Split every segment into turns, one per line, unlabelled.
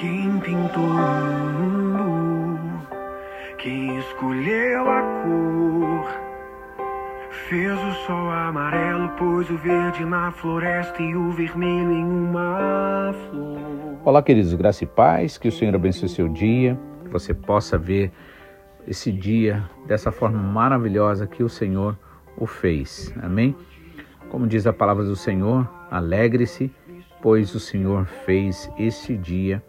Quem pintou o mundo, quem escolheu a cor. Fez o sol amarelo, pôs o verde na floresta e o vermelho em uma flor.
Olá, queridos, graça e paz, que o Senhor abençoe seu dia, que você possa ver esse dia dessa forma maravilhosa que o Senhor o fez. Amém? Como diz a palavra do Senhor, alegre-se, pois o Senhor fez esse dia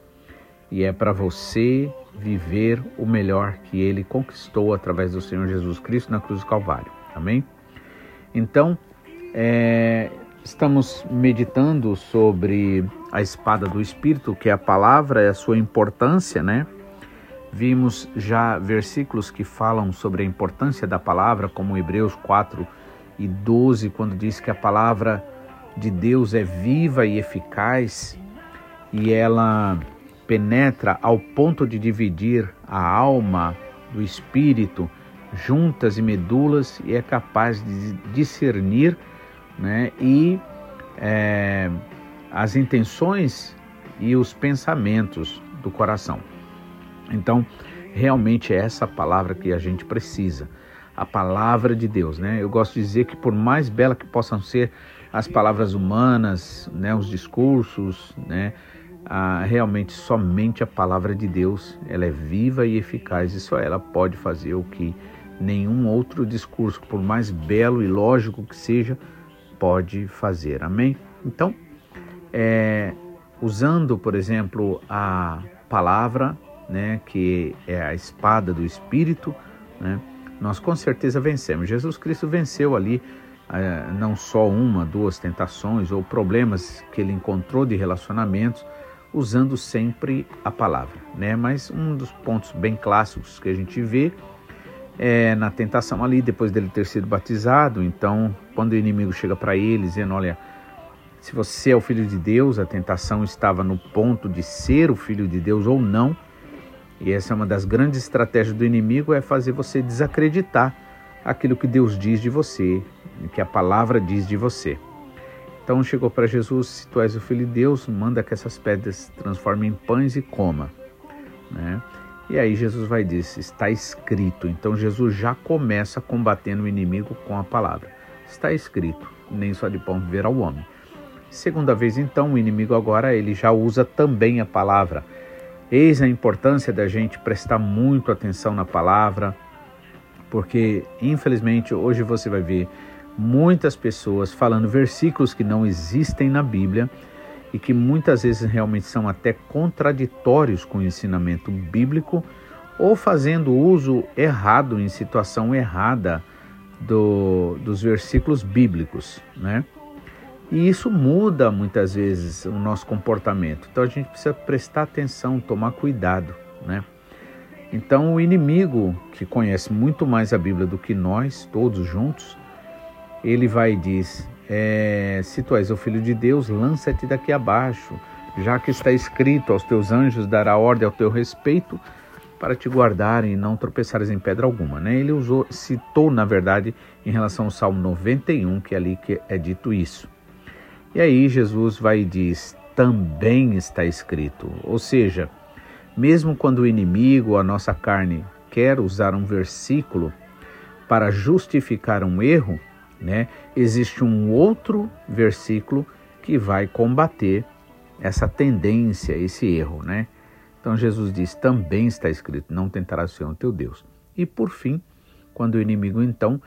e é para você viver o melhor que ele conquistou através do Senhor Jesus Cristo na cruz do Calvário. Amém? Então, é, estamos meditando sobre a espada do Espírito, que é a palavra, e a sua importância, né? Vimos já versículos que falam sobre a importância da palavra, como Hebreus 4 e 12, quando diz que a palavra de Deus é viva e eficaz e ela penetra ao ponto de dividir a alma do espírito juntas e medulas e é capaz de discernir né, e é, as intenções e os pensamentos do coração. Então, realmente é essa palavra que a gente precisa, a palavra de Deus, né? Eu gosto de dizer que por mais bela que possam ser as palavras humanas, né, os discursos, né, ah, realmente somente a palavra de Deus, ela é viva e eficaz e só ela pode fazer o que nenhum outro discurso, por mais belo e lógico que seja, pode fazer. Amém? Então, é, usando, por exemplo, a palavra, né, que é a espada do Espírito, né, nós com certeza vencemos. Jesus Cristo venceu ali é, não só uma, duas tentações ou problemas que ele encontrou de relacionamentos, usando sempre a palavra, né? Mas um dos pontos bem clássicos que a gente vê é, na tentação ali, depois dele ter sido batizado. Então, quando o inimigo chega para ele, dizendo: Olha, se você é o filho de Deus, a tentação estava no ponto de ser o filho de Deus ou não. E essa é uma das grandes estratégias do inimigo: é fazer você desacreditar aquilo que Deus diz de você, que a palavra diz de você. Então chegou para Jesus: Se tu és o filho de Deus, manda que essas pedras transformem em pães e coma. Né? E aí Jesus vai dizer, está escrito. Então Jesus já começa combatendo o inimigo com a palavra. Está escrito, nem só de pão viverá o homem. Segunda vez então, o inimigo agora ele já usa também a palavra. Eis a importância da gente prestar muito atenção na palavra, porque infelizmente hoje você vai ver muitas pessoas falando versículos que não existem na Bíblia e que muitas vezes realmente são até contraditórios com o ensinamento bíblico ou fazendo uso errado, em situação errada do, dos versículos bíblicos, né? E isso muda muitas vezes o nosso comportamento. Então a gente precisa prestar atenção, tomar cuidado, né? Então o inimigo, que conhece muito mais a Bíblia do que nós, todos juntos, ele vai e diz: é, se tu és o filho de Deus, lança-te daqui abaixo, já que está escrito: aos teus anjos dará ordem ao teu respeito para te guardarem e não tropeçares em pedra alguma. Né? Ele usou, citou, na verdade, em relação ao Salmo 91, que é ali que é dito isso. E aí Jesus vai e diz: também está escrito. Ou seja, mesmo quando o inimigo, a nossa carne, quer usar um versículo para justificar um erro, né? Existe um outro versículo que vai combater essa tendência, esse erro, né? Então Jesus diz: também está escrito: não tentarás o Senhor teu Deus. E por fim, quando o inimigo então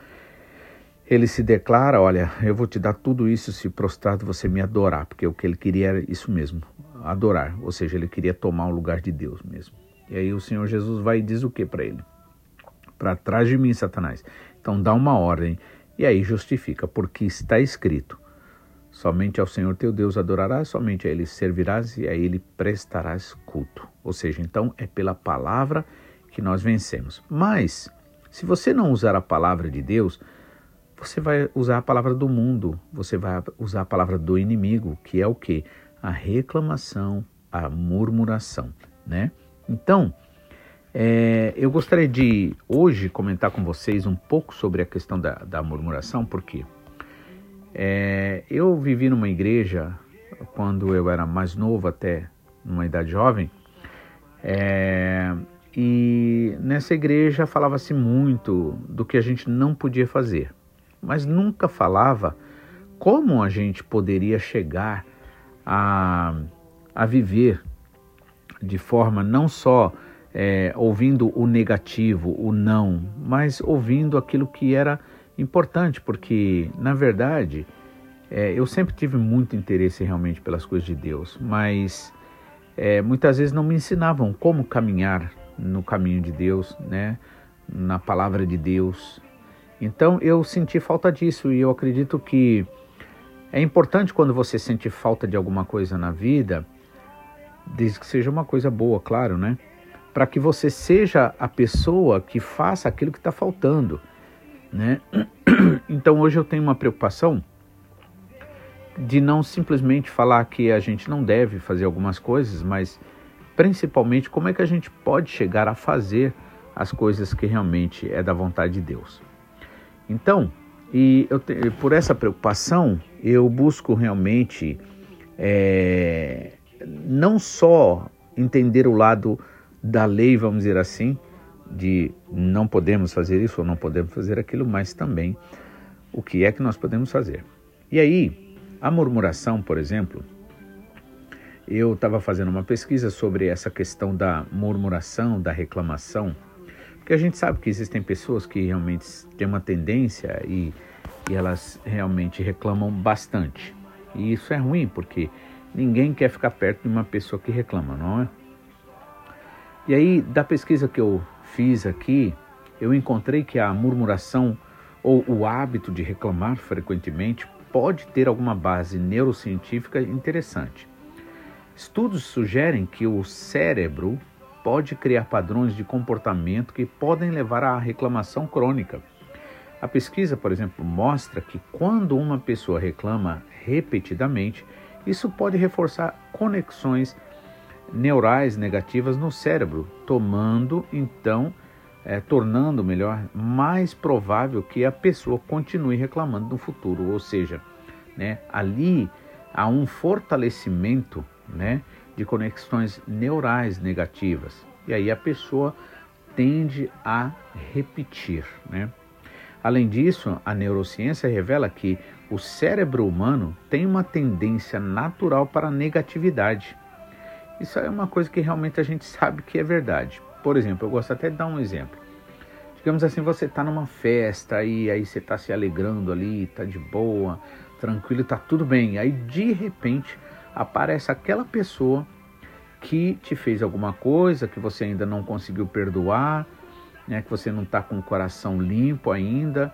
ele se declara: Olha, eu vou te dar tudo isso se prostrado você me adorar, porque o que ele queria era isso mesmo, adorar, ou seja, ele queria tomar o lugar de Deus mesmo. E aí o Senhor Jesus vai e diz o que para ele? Para trás de mim, Satanás. Então dá uma ordem e aí justifica, porque está escrito: somente ao Senhor teu Deus adorarás, somente a Ele servirás e a Ele prestarás culto. Ou seja, então é pela palavra que nós vencemos. Mas, se você não usar a palavra de Deus, você vai usar a palavra do mundo, você vai usar a palavra do inimigo, que é o que? A reclamação, a murmuração, né? Então, é, eu gostaria de hoje comentar com vocês um pouco sobre a questão da, da murmuração, porque é, eu vivi numa igreja quando eu era mais novo, até numa idade jovem, É, e nessa igreja falava-se muito do que a gente não podia fazer, mas nunca falava como a gente poderia chegar a, a viver de forma não só é, ouvindo o negativo, o não, mas ouvindo aquilo que era importante, porque na verdade é, eu sempre tive muito interesse realmente pelas coisas de Deus, mas é, muitas vezes não me ensinavam como caminhar no caminho de Deus, né, na palavra de Deus. Então eu senti falta disso e eu acredito que é importante quando você sente falta de alguma coisa na vida, desde que seja uma coisa boa, claro, né? Para que você seja a pessoa que faça aquilo que está faltando, né? Então hoje eu tenho uma preocupação de não simplesmente falar que a gente não deve fazer algumas coisas, mas principalmente como é que a gente pode chegar a fazer as coisas que realmente é da vontade de Deus. Então, e eu te, por essa preocupação, eu busco realmente é, não só entender o lado da lei, vamos dizer assim, de não podemos fazer isso ou não podemos fazer aquilo, mas também o que é que nós podemos fazer. E aí, a murmuração, por exemplo, eu estava fazendo uma pesquisa sobre essa questão da murmuração, da reclamação, porque a gente sabe que existem pessoas que realmente têm uma tendência e, e elas realmente reclamam bastante. E isso é ruim, porque ninguém quer ficar perto de uma pessoa que reclama, não é? E aí, da pesquisa que eu fiz aqui, eu encontrei que a murmuração ou o hábito de reclamar frequentemente pode ter alguma base neurocientífica interessante. Estudos sugerem que o cérebro pode criar padrões de comportamento que podem levar à reclamação crônica. A pesquisa, por exemplo, mostra que quando uma pessoa reclama repetidamente, isso pode reforçar conexões neurais negativas no cérebro, tomando então, é, tornando melhor, mais provável que a pessoa continue reclamando no futuro. Ou seja, né, ali há um fortalecimento né, de conexões neurais negativas. E aí a pessoa tende a repetir. Né? Além disso, a neurociência revela que o cérebro humano tem uma tendência natural para a negatividade. Isso é uma coisa que realmente a gente sabe que é verdade. Por exemplo, eu gosto até de dar um exemplo. Digamos assim, você está numa festa e aí você está se alegrando ali, está de boa, tranquilo, está tudo bem. Aí de repente aparece aquela pessoa que te fez alguma coisa que você ainda não conseguiu perdoar, né, que você não está com o coração limpo ainda,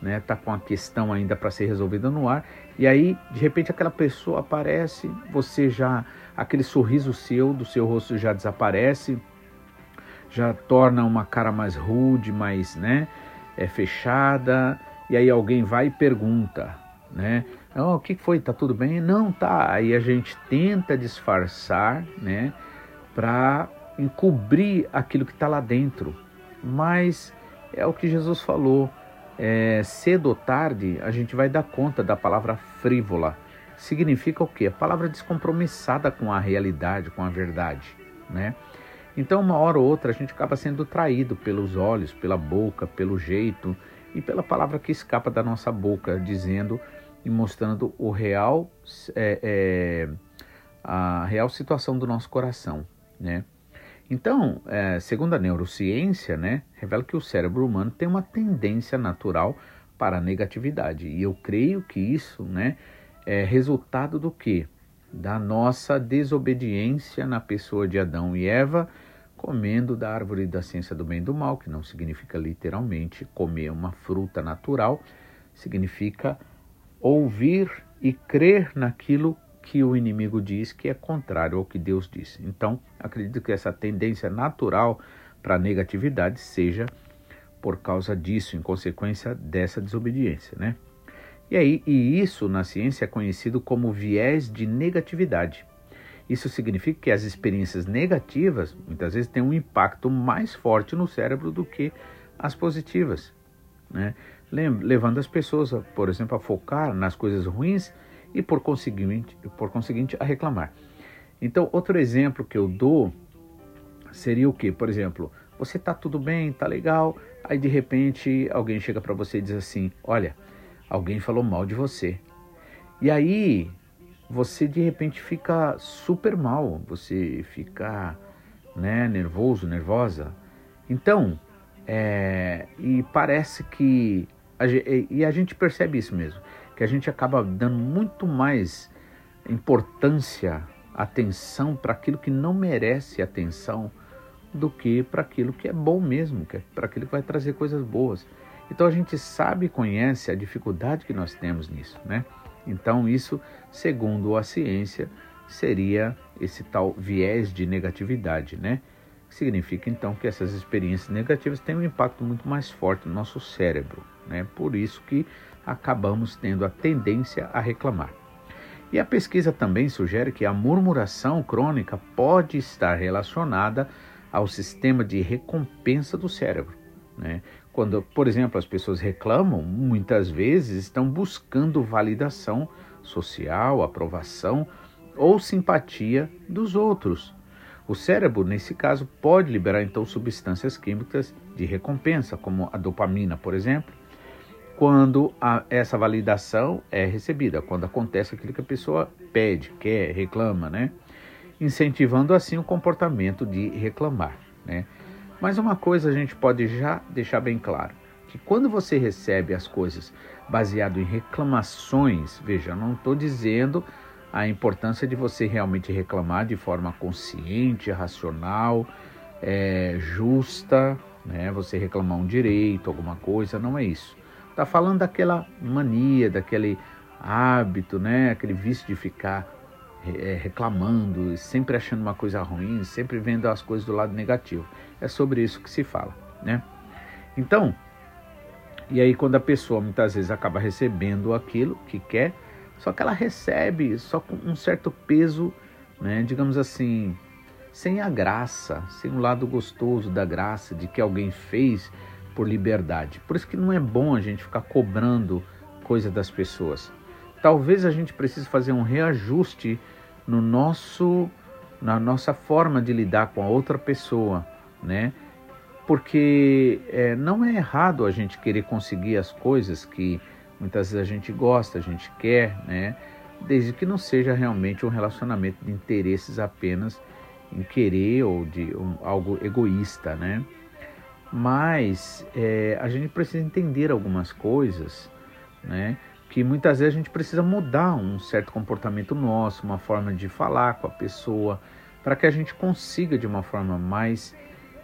né, tá com a questão ainda para ser resolvida no ar, e aí de repente aquela pessoa aparece, você já aquele sorriso seu do seu rosto já desaparece, já torna uma cara mais rude, mais, né, é fechada, e aí alguém vai e pergunta, né? Oh, o que foi? Tá tudo bem? Não, tá. Aí a gente tenta disfarçar, né, para encobrir aquilo que está lá dentro. Mas é o que Jesus falou. É, cedo ou tarde a gente vai dar conta da palavra frívola. Significa o quê? A palavra descompromissada com a realidade, com a verdade, né? Então, uma hora ou outra, a gente acaba sendo traído pelos olhos, pela boca, pelo jeito e pela palavra que escapa da nossa boca, dizendo e mostrando o real, é, é, a real situação do nosso coração, né? Então, é, segundo a neurociência, né, revela que o cérebro humano tem uma tendência natural para a negatividade. E eu creio que isso, né, é resultado do que? Da nossa desobediência na pessoa de Adão e Eva, comendo da árvore da ciência do bem e do mal, que não significa literalmente comer uma fruta natural, significa ouvir e crer naquilo que o inimigo diz que é contrário ao que Deus disse. Então, acredito que essa tendência natural para a negatividade seja por causa disso, em consequência dessa desobediência, né? E aí, e isso na ciência é conhecido como viés de negatividade. Isso significa que as experiências negativas muitas vezes têm um impacto mais forte no cérebro do que as positivas, né? levando as pessoas, por exemplo, a focar nas coisas ruins e por conseguinte, por conseguinte a reclamar. Então, outro exemplo que eu dou seria o que? Por exemplo, você está tudo bem, tá legal, aí de repente alguém chega para você e diz assim: Olha, alguém falou mal de você. E aí você de repente fica super mal, você fica né, nervoso, nervosa. Então, é, e parece que. A, e a gente percebe isso mesmo, que a gente acaba dando muito mais importância, atenção para aquilo que não merece atenção do que para aquilo que é bom mesmo, que é para aquilo que vai trazer coisas boas. Então a gente sabe e conhece a dificuldade que nós temos nisso, né? Então isso, segundo a ciência, seria esse tal viés de negatividade, né? Significa então que essas experiências negativas têm um impacto muito mais forte no nosso cérebro, né? Por isso que acabamos tendo a tendência a reclamar. E a pesquisa também sugere que a murmuração crônica pode estar relacionada ao sistema de recompensa do cérebro. Né? Quando, por exemplo, as pessoas reclamam, muitas vezes estão buscando validação social, aprovação ou simpatia dos outros. O cérebro, nesse caso, pode liberar então substâncias químicas de recompensa, como a dopamina, por exemplo, quando a, essa validação é recebida, quando acontece aquilo que a pessoa pede, quer, reclama, né? incentivando assim o comportamento de reclamar. Né? Mas uma coisa a gente pode já deixar bem claro, que quando você recebe as coisas baseado em reclamações, veja, não estou dizendo a importância de você realmente reclamar de forma consciente, racional, é, justa, né? Você reclamar um direito, alguma coisa, não é isso. Está falando daquela mania, daquele hábito, né? Aquele vício de ficar reclamando, sempre achando uma coisa ruim, sempre vendo as coisas do lado negativo. É sobre isso que se fala, né? Então, e aí quando a pessoa muitas vezes acaba recebendo aquilo que quer, só que ela recebe só com um certo peso, né, digamos assim, sem a graça, sem o lado gostoso da graça de que alguém fez por liberdade. Por isso que não é bom a gente ficar cobrando coisa das pessoas. Talvez a gente precise fazer um reajuste no nosso na nossa forma de lidar com a outra pessoa, né? Porque é, não é errado a gente querer conseguir as coisas que muitas vezes a gente gosta, a gente quer, né? Desde que não seja realmente um relacionamento de interesses apenas em querer ou de um, algo egoísta, né? Mas é, a gente precisa entender algumas coisas, né? Que muitas vezes a gente precisa mudar um certo comportamento nosso, uma forma de falar com a pessoa, para que a gente consiga de uma forma mais,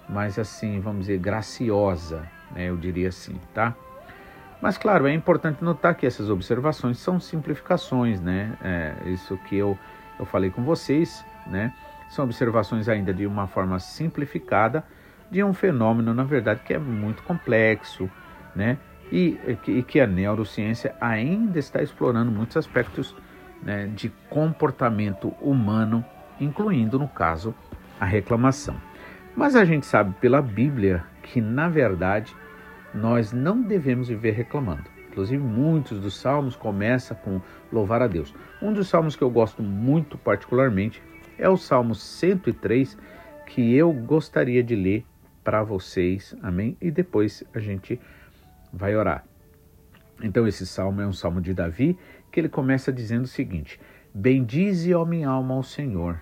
mais assim, vamos dizer, graciosa, né? Eu diria assim, tá? Mas claro, é importante notar que essas observações são simplificações, né? É, isso que eu, eu falei com vocês, né? São observações ainda de uma forma simplificada de um fenômeno, na verdade, que é muito complexo, né? E, e que a neurociência ainda está explorando muitos aspectos né, de comportamento humano, incluindo, no caso, a reclamação. Mas a gente sabe pela Bíblia que, na verdade, nós não devemos viver reclamando. Inclusive, muitos dos salmos começam com louvar a Deus. Um dos salmos que eu gosto muito particularmente é o Salmo 103, que eu gostaria de ler para vocês, amém? E depois a gente vai orar. Então, esse salmo é um salmo de Davi que ele começa dizendo o seguinte: Bendize, ó minha alma, ao Senhor.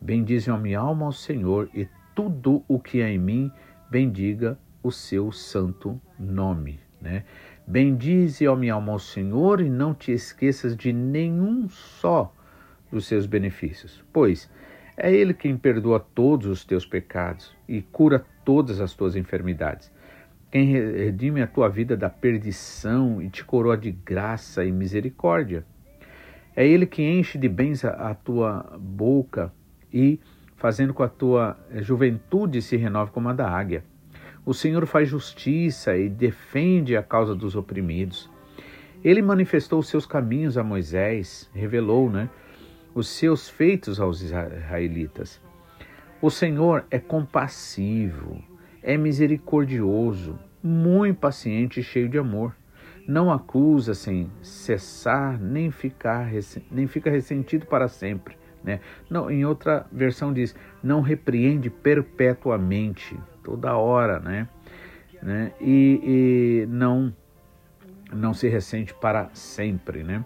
Bendize, ó minha alma, ao Senhor, e tudo o que é em mim, bendiga o seu santo nome. Né? Bendize, ó minha alma, ao Senhor, e não te esqueças de nenhum só dos seus benefícios, pois é Ele quem perdoa todos os teus pecados e cura todas as tuas enfermidades quem redime a tua vida da perdição e te coroa de graça e misericórdia. É Ele que enche de bens a, tua boca e fazendo com a tua juventude se renove como a da águia. O Senhor faz justiça e defende a causa dos oprimidos. Ele manifestou os seus caminhos a Moisés, revelou, né, os seus feitos aos israelitas. O Senhor é compassivo, é misericordioso, muito paciente e cheio de amor. Não acusa sem cessar, nem, ficar, nem fica ressentido para sempre. Né? Não, em outra versão diz, não repreende perpetuamente, toda hora, né? né? E, e não, não se ressente para sempre, né?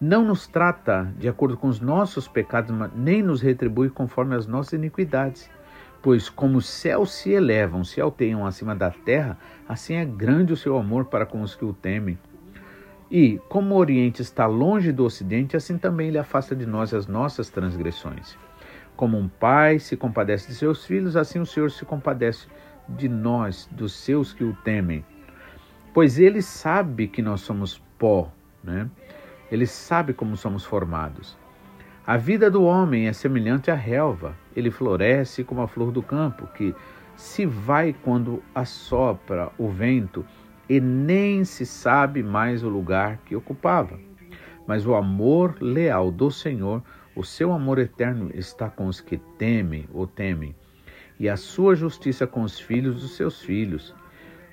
Não nos trata de acordo com os nossos pecados, nem nos retribui conforme as nossas iniquidades. Pois como os céus se elevam, se alteiam acima da terra, assim é grande o seu amor para com os que o temem. E, como o Oriente está longe do Ocidente, assim também ele afasta de nós as nossas transgressões. Como um pai se compadece de seus filhos, assim o Senhor se compadece de nós, dos seus que o temem. Pois ele sabe que nós somos pó, né? Ele sabe como somos formados. A vida do homem é semelhante à relva. Ele floresce como a flor do campo, que se vai quando assopra o vento e nem se sabe mais o lugar que ocupava. Mas o amor leal do Senhor, o seu amor eterno, está com os que temem o temem, e a sua justiça com os filhos dos seus filhos,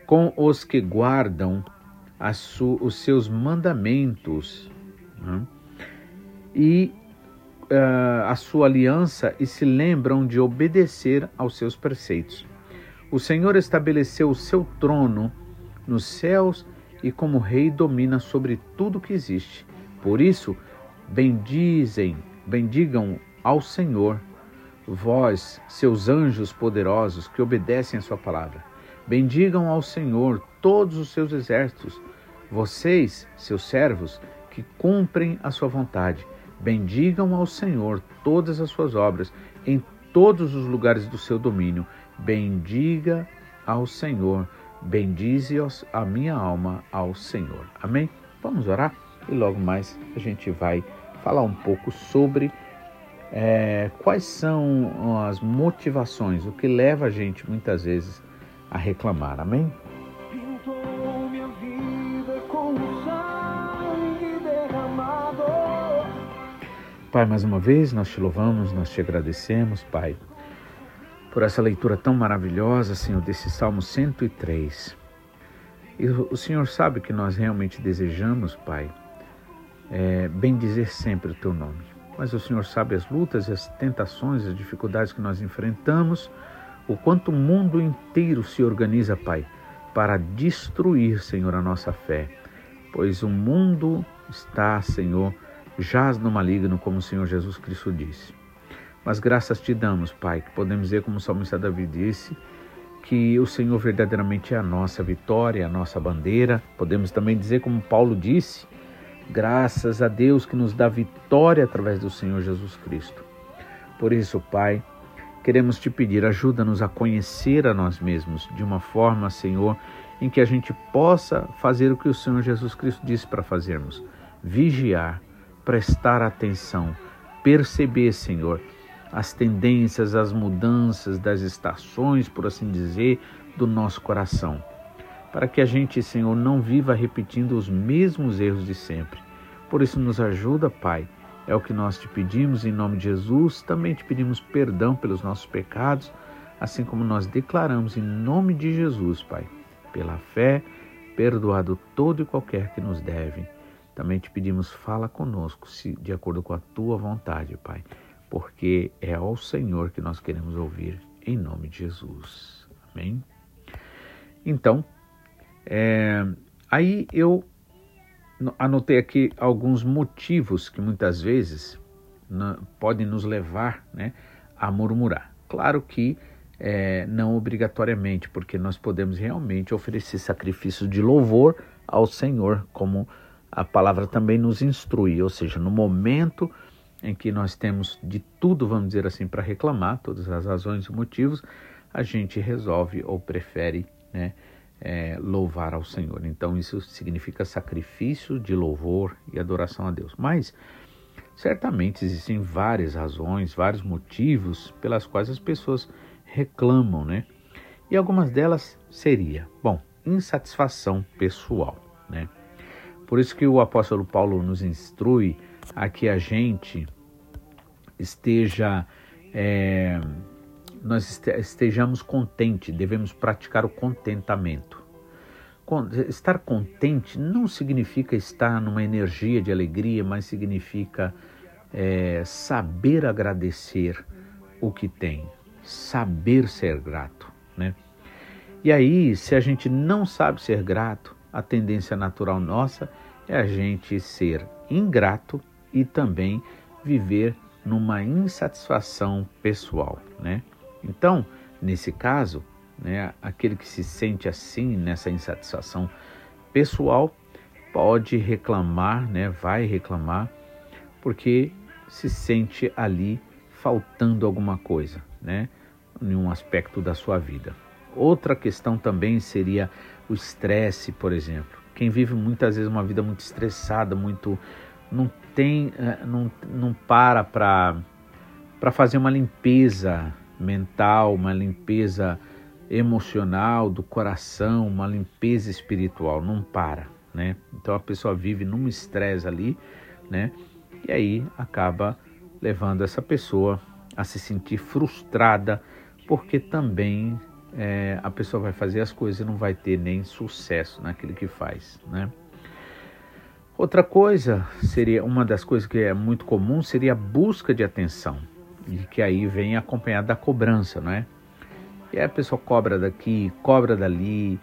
com os que guardam os seus mandamentos né? e uh, a sua aliança e se lembram de obedecer aos seus preceitos. O Senhor estabeleceu o seu trono nos céus e como rei domina sobre tudo que existe. Por isso, bendizem, bendigam ao Senhor, vós, seus anjos poderosos que obedecem a sua palavra. Bendigam ao Senhor todos os seus exércitos, vocês, seus servos, que cumprem a sua vontade. Bendigam ao Senhor todas as suas obras em todos os lugares do seu domínio. Bendiga ao Senhor Bendize a minha alma ao Senhor. Amém? Vamos orar e logo mais a gente vai falar um pouco sobre é, quais são as motivações, o que leva a gente muitas vezes a reclamar. Amém? Pai, mais uma vez nós te louvamos, nós te agradecemos, Pai por essa leitura tão maravilhosa, Senhor, desse Salmo 103. E o Senhor sabe que nós realmente desejamos, Pai, é, bem dizer sempre o Teu nome. Mas o Senhor sabe as lutas as tentações, as dificuldades que nós enfrentamos, o quanto o mundo inteiro se organiza, Pai, para destruir, Senhor, a nossa fé. Pois o mundo está, Senhor, jaz no maligno, como o Senhor Jesus Cristo disse. Mas graças te damos, Pai, que podemos dizer, como o salmista Davi disse, que o Senhor verdadeiramente é a nossa vitória, a nossa bandeira. Podemos também dizer, como Paulo disse, graças a Deus que nos dá vitória através do Senhor Jesus Cristo. Por isso, Pai, queremos te pedir, ajuda-nos a conhecer a nós mesmos de uma forma, Senhor, em que a gente possa fazer o que o Senhor Jesus Cristo disse para fazermos: vigiar, prestar atenção, perceber, Senhor, as tendências, as mudanças das estações, por assim dizer, do nosso coração. Para que a gente, Senhor, não viva repetindo os mesmos erros de sempre. Por isso, nos ajuda, Pai. É o que nós te pedimos em nome de Jesus. Também te pedimos perdão pelos nossos pecados, assim como nós declaramos em nome de Jesus, Pai. Pela fé, perdoado todo e qualquer que nos deve. Também te pedimos, fala conosco, de acordo com a tua vontade, Pai porque é ao Senhor que nós queremos ouvir, em nome de Jesus. Amém? Então, é, aí eu anotei aqui alguns motivos que muitas vezes podem nos levar né, a murmurar. Claro que é, não obrigatoriamente, porque nós podemos realmente oferecer sacrifícios de louvor ao Senhor, como a palavra também nos instrui, ou seja, no momento em que nós temos de tudo, vamos dizer assim, para reclamar, todas as razões e motivos, a gente resolve ou prefere né, é, louvar ao Senhor. Então, isso significa sacrifício de louvor e adoração a Deus. Mas, certamente, existem várias razões, vários motivos pelas quais as pessoas reclamam, né? E algumas delas seria, bom, insatisfação pessoal, né? Por isso que o apóstolo Paulo nos instrui a que a gente esteja é, nós estejamos contentes, devemos praticar o contentamento. Estar contente não significa estar numa energia de alegria, mas significa é, saber agradecer o que tem, saber ser grato, né? E aí, se a gente não sabe ser grato, a tendência natural nossa é a gente ser ingrato e também viver numa insatisfação pessoal, né? Então, nesse caso, né, aquele que se sente assim nessa insatisfação pessoal pode reclamar, né, vai reclamar porque se sente ali faltando alguma coisa, né, em um aspecto da sua vida. Outra questão também seria o estresse, por exemplo. Quem vive muitas vezes uma vida muito estressada, muito não tem, eh, não, não para para para fazer uma limpeza mental, uma limpeza emocional do coração, uma limpeza espiritual, não para, né? Então a pessoa vive num estresse ali, né? E aí acaba levando essa pessoa a se sentir frustrada, porque também é, a pessoa vai fazer as coisas e não vai ter nem sucesso naquilo que faz, né? Outra coisa seria uma das coisas que é muito comum seria a busca de atenção e que aí vem acompanhada da cobrança, não é? E a pessoa cobra daqui, cobra dali.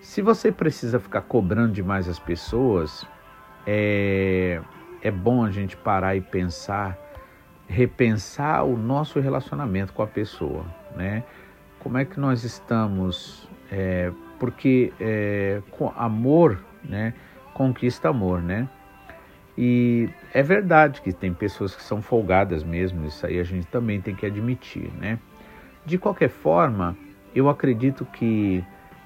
Se você precisa ficar cobrando demais as pessoas, é, é bom a gente parar e pensar, repensar o nosso relacionamento com a pessoa, né? Como é que nós estamos? É, porque é, amor, né? conquista amor, né? E é verdade que tem pessoas que são folgadas mesmo, isso aí a gente também tem que admitir, né? De qualquer forma, eu acredito que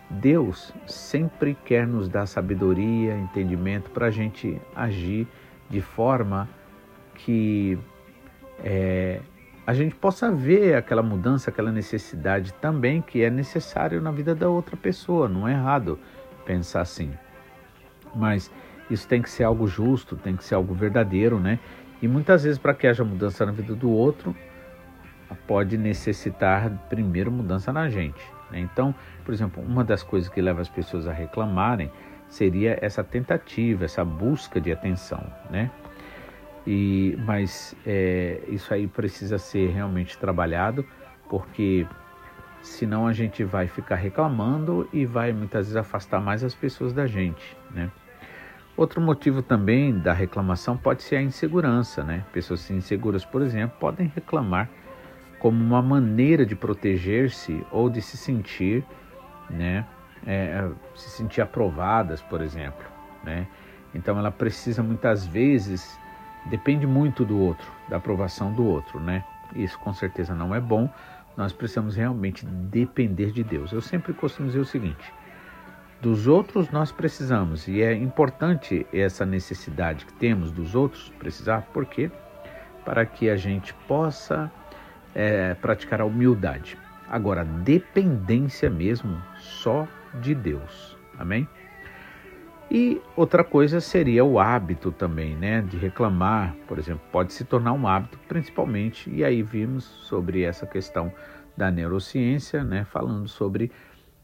Deus sempre quer nos dar sabedoria, entendimento para a gente agir de forma que é, a gente possa ver aquela mudança, aquela necessidade também que é necessário na vida da outra pessoa. Não é errado pensar assim mas isso tem que ser algo justo, tem que ser algo verdadeiro, né? E muitas vezes, para que haja mudança na vida do outro, pode necessitar primeiro mudança na gente. Né? Então, por exemplo, uma das coisas que leva as pessoas a reclamarem seria essa tentativa, essa busca de atenção, né? E, mas é, isso aí precisa ser realmente trabalhado, porque senão a gente vai ficar reclamando e vai muitas vezes afastar mais as pessoas da gente, né? Outro motivo também da reclamação pode ser a insegurança, né? Pessoas inseguras, por exemplo, podem reclamar como uma maneira de proteger-se ou de se sentir, né? É, se sentir aprovadas, por exemplo, né? Então ela precisa muitas vezes depende muito do outro, da aprovação do outro, né? Isso com certeza não é bom, nós precisamos realmente depender de Deus. Eu sempre costumo dizer o seguinte: dos outros nós precisamos, e é importante essa necessidade que temos dos outros precisar, por quê? Para que a gente possa é, praticar a humildade. Agora, dependência mesmo só de Deus. Amém? E outra coisa seria o hábito também, né? De reclamar, por exemplo, pode se tornar um hábito, principalmente, e aí vimos sobre essa questão da neurociência, né? Falando sobre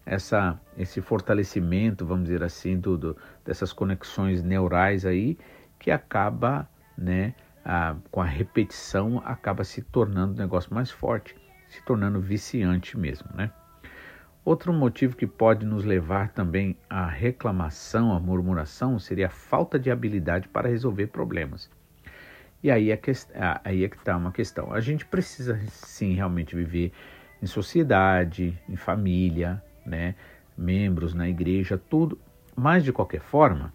essa, esse fortalecimento, vamos dizer assim, do, do dessas conexões neurais aí, que acaba, né? A, com a repetição, acaba se tornando um negócio mais forte, se tornando viciante mesmo, né? Outro motivo que pode nos levar também à reclamação, à murmuração, seria a falta de habilidade para resolver problemas. E aí é que aí é está uma questão. A gente precisa sim realmente viver em sociedade, em família, né, membros na igreja, tudo. Mas de qualquer forma,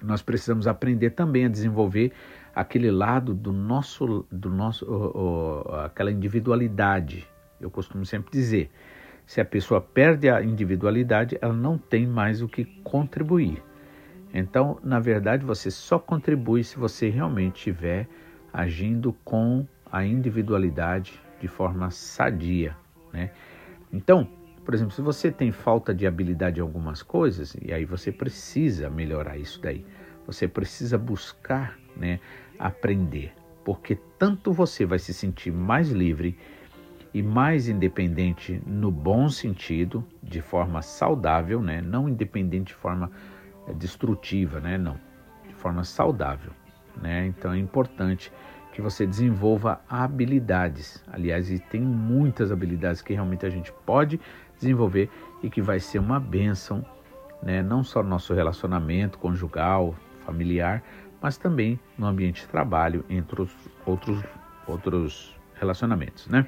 nós precisamos aprender também a desenvolver aquele lado do nosso, do nosso, aquela individualidade. Eu costumo sempre dizer se a pessoa perde a individualidade, ela não tem mais o que contribuir. Então, na verdade, você só contribui se você realmente estiver agindo com a individualidade de forma sadia, né? Então, por exemplo, se você tem falta de habilidade em algumas coisas, e aí você precisa melhorar isso daí. Você precisa buscar, né, aprender, porque tanto você vai se sentir mais livre e mais independente no bom sentido, de forma saudável, né? não independente de forma eh, destrutiva, né? não, de forma saudável. Né? Então é importante que você desenvolva habilidades. Aliás, e tem muitas habilidades que realmente a gente pode desenvolver e que vai ser uma bênção, né? não só no nosso relacionamento conjugal, familiar, mas também no ambiente de trabalho, entre os outros, outros relacionamentos. Né?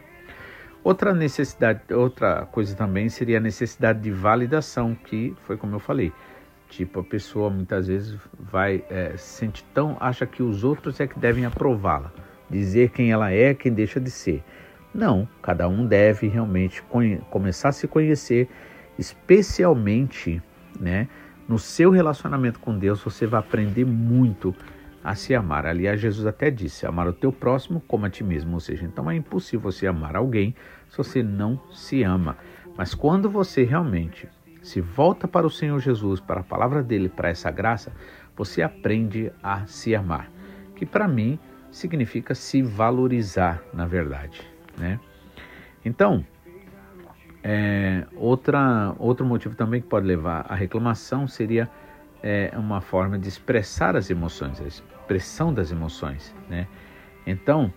Outra necessidade, outra coisa também seria a necessidade de validação, que foi como eu falei. Tipo, a pessoa muitas vezes vai, é, sente tão, acha que os outros é que devem aprová-la, dizer quem ela é, quem deixa de ser. Não, cada um deve realmente começar a se conhecer, especialmente, né, no seu relacionamento com Deus, você vai aprender muito a se amar. Aliás, Jesus até disse: amar o teu próximo como a ti mesmo. Ou seja, então é impossível você amar alguém se você não se ama. Mas quando você realmente se volta para o Senhor Jesus, para a palavra dele, para essa graça, você aprende a se amar. Que para mim significa se valorizar, na verdade. Né? Então, é, outra, outro motivo também que pode levar à reclamação seria é, uma forma de expressar as emoções, expressão das emoções. Né? Então,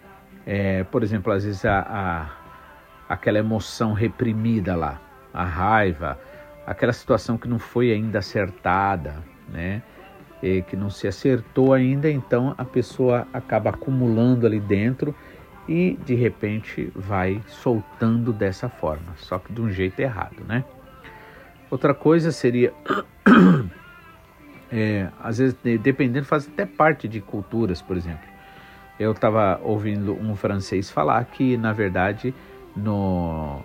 é, por exemplo, às vezes a, a, aquela emoção reprimida lá, a raiva, aquela situação que não foi ainda acertada, né? E que não se acertou ainda, então a pessoa acaba acumulando ali dentro e de repente vai soltando dessa forma, só que de um jeito errado, né? Outra coisa seria, é, às vezes, dependendo, faz até parte de culturas, por exemplo. Eu estava ouvindo um francês falar que, na verdade, no,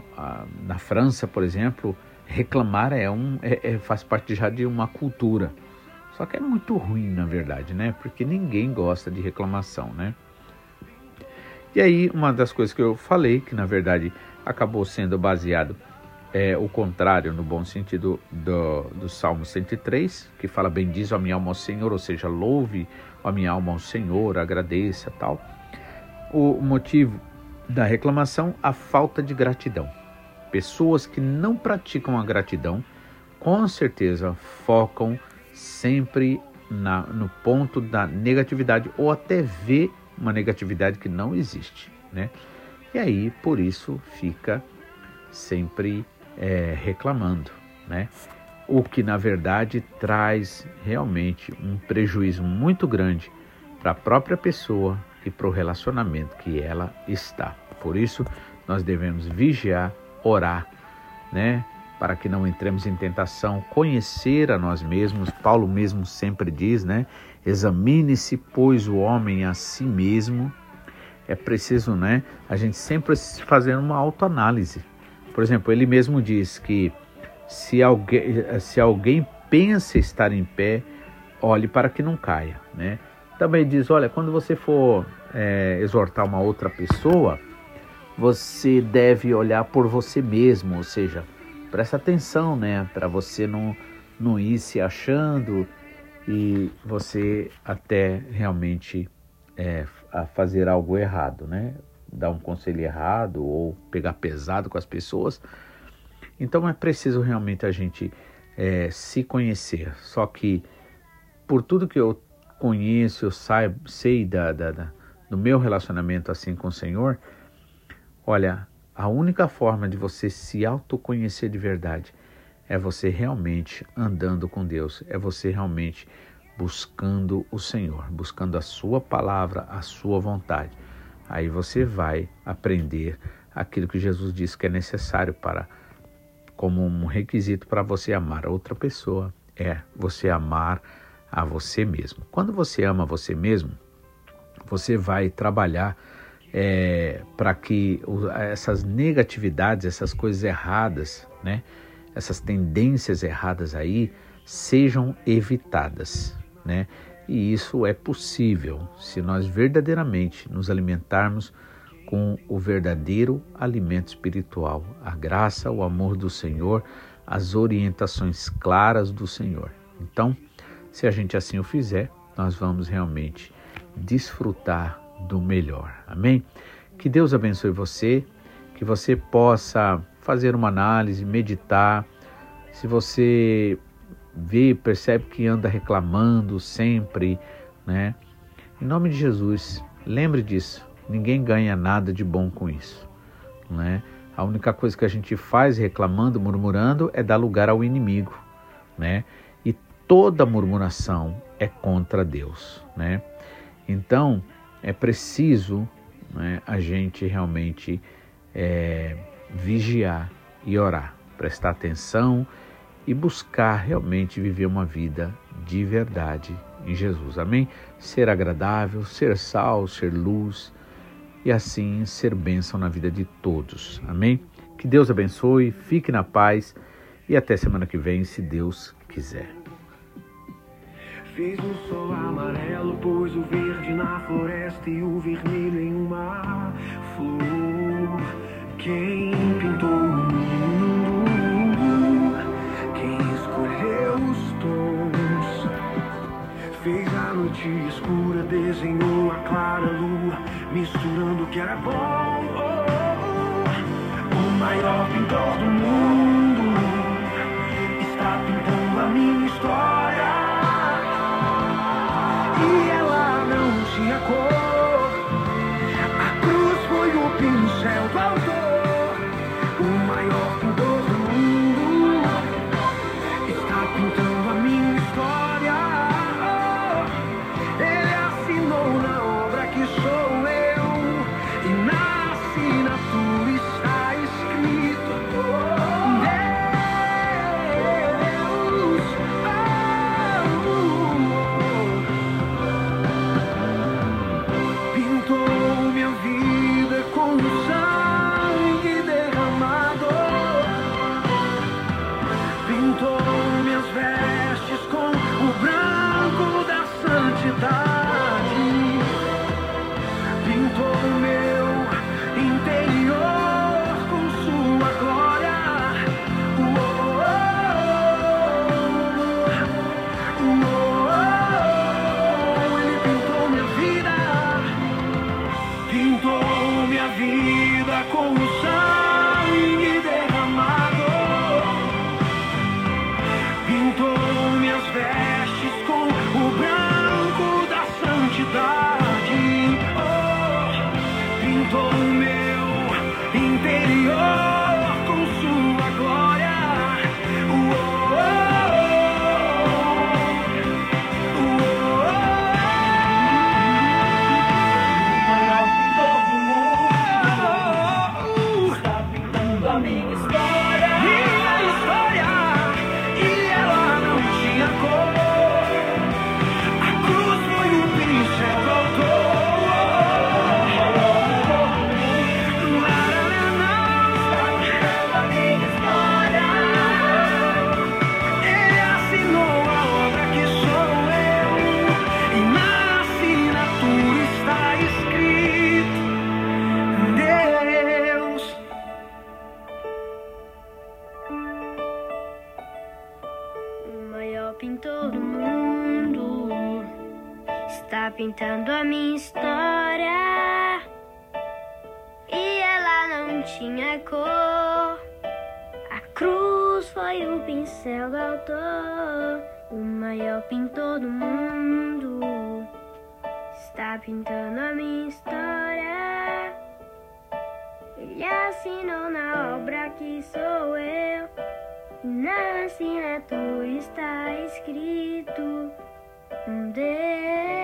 na França, por exemplo, reclamar é um, é, é, faz parte já de uma cultura. Só que é muito ruim, na verdade, né? Porque ninguém gosta de reclamação, né? E aí, uma das coisas que eu falei, que na verdade acabou sendo baseado é o contrário, no bom sentido, do, do Salmo 103, que fala: Bendiz a minha alma ao Senhor, ou seja, louve a minha alma ao Senhor, agradeça tal. O motivo da reclamação, a falta de gratidão. Pessoas que não praticam a gratidão, com certeza focam sempre na, no ponto da negatividade ou até vê uma negatividade que não existe, né? E aí, por isso, fica sempre é, reclamando, né? O que na verdade traz realmente um prejuízo muito grande para a própria pessoa e para o relacionamento que ela está. Por isso, nós devemos vigiar, orar, né? Para que não entremos em tentação, conhecer a nós mesmos. Paulo mesmo sempre diz, né? Examine-se, pois, o homem a si mesmo. É preciso, né? A gente sempre fazer uma autoanálise. Por exemplo, ele mesmo diz que se alguém, se alguém pensa estar em pé, olhe para que não caia, né? Também diz, olha, quando você for é, exortar uma outra pessoa, você deve olhar por você mesmo, ou seja, presta atenção, né? Para você não, não ir se achando e você até realmente é, fazer algo errado, né? Dar um conselho errado ou pegar pesado com as pessoas. Então é preciso realmente a gente é, se conhecer. Só que por tudo que eu conheço, eu saiba, sei da, da, da, do meu relacionamento assim com o Senhor, olha, a única forma de você se autoconhecer de verdade é você realmente andando com Deus, é você realmente buscando o Senhor, buscando a Sua palavra, a Sua vontade. Aí você vai aprender aquilo que Jesus disse que é necessário para, como um requisito para você amar a outra pessoa, é você amar a você mesmo. Quando você ama você mesmo, você vai trabalhar é, para que essas negatividades, essas coisas erradas, né? essas tendências erradas aí sejam evitadas, né? E isso é possível se nós verdadeiramente nos alimentarmos com o verdadeiro alimento espiritual, a graça, o amor do Senhor, as orientações claras do Senhor. Então, se a gente assim o fizer, nós vamos realmente desfrutar do melhor. Amém? Que Deus abençoe você, que você possa fazer uma análise, meditar. Se você vê, percebe que anda reclamando sempre, né? Em nome de Jesus, Lembre disso, ninguém ganha nada de bom com isso. Né? A única coisa que a gente faz reclamando, murmurando, é dar lugar ao inimigo. Né? E toda murmuração é contra Deus. Né? Então, é preciso né, a gente realmente é, vigiar e orar, prestar atenção e buscar realmente viver uma vida de verdade em Jesus. Amém? Ser agradável, ser sal, ser luz e assim ser bênção na vida de todos. Amém? Que Deus abençoe, fique na paz e até semana que vem, se Deus quiser.
Fez o sol amarelo, pôs o verde na floresta e o vermelho em uma flor. Quem
pintando a minha história. Ele assinou na obra que sou eu. E na assinatura está escrito um Deus.